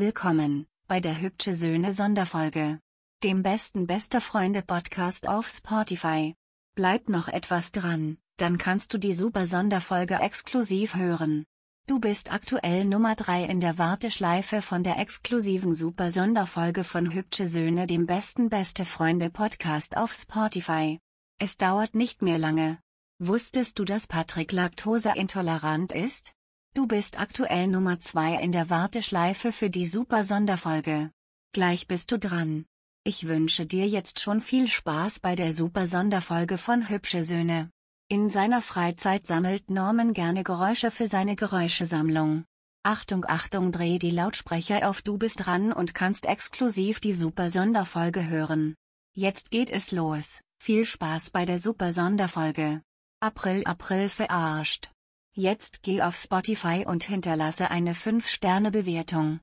Willkommen bei der Hübsche Söhne Sonderfolge, dem besten Beste Freunde Podcast auf Spotify. Bleib noch etwas dran, dann kannst du die super Sonderfolge exklusiv hören. Du bist aktuell Nummer 3 in der Warteschleife von der exklusiven super Sonderfolge von Hübsche Söhne, dem besten Beste Freunde Podcast auf Spotify. Es dauert nicht mehr lange. Wusstest du, dass Patrick laktoseintolerant ist? Du bist aktuell Nummer 2 in der Warteschleife für die super Sonderfolge. Gleich bist du dran. Ich wünsche dir jetzt schon viel Spaß bei der super Sonderfolge von Hübsche Söhne. In seiner Freizeit sammelt Norman gerne Geräusche für seine Geräuschesammlung. Achtung, Achtung, dreh die Lautsprecher auf, du bist dran und kannst exklusiv die super Sonderfolge hören. Jetzt geht es los. Viel Spaß bei der super Sonderfolge. April, April verarscht. Jetzt geh auf Spotify und hinterlasse eine 5-Sterne-Bewertung.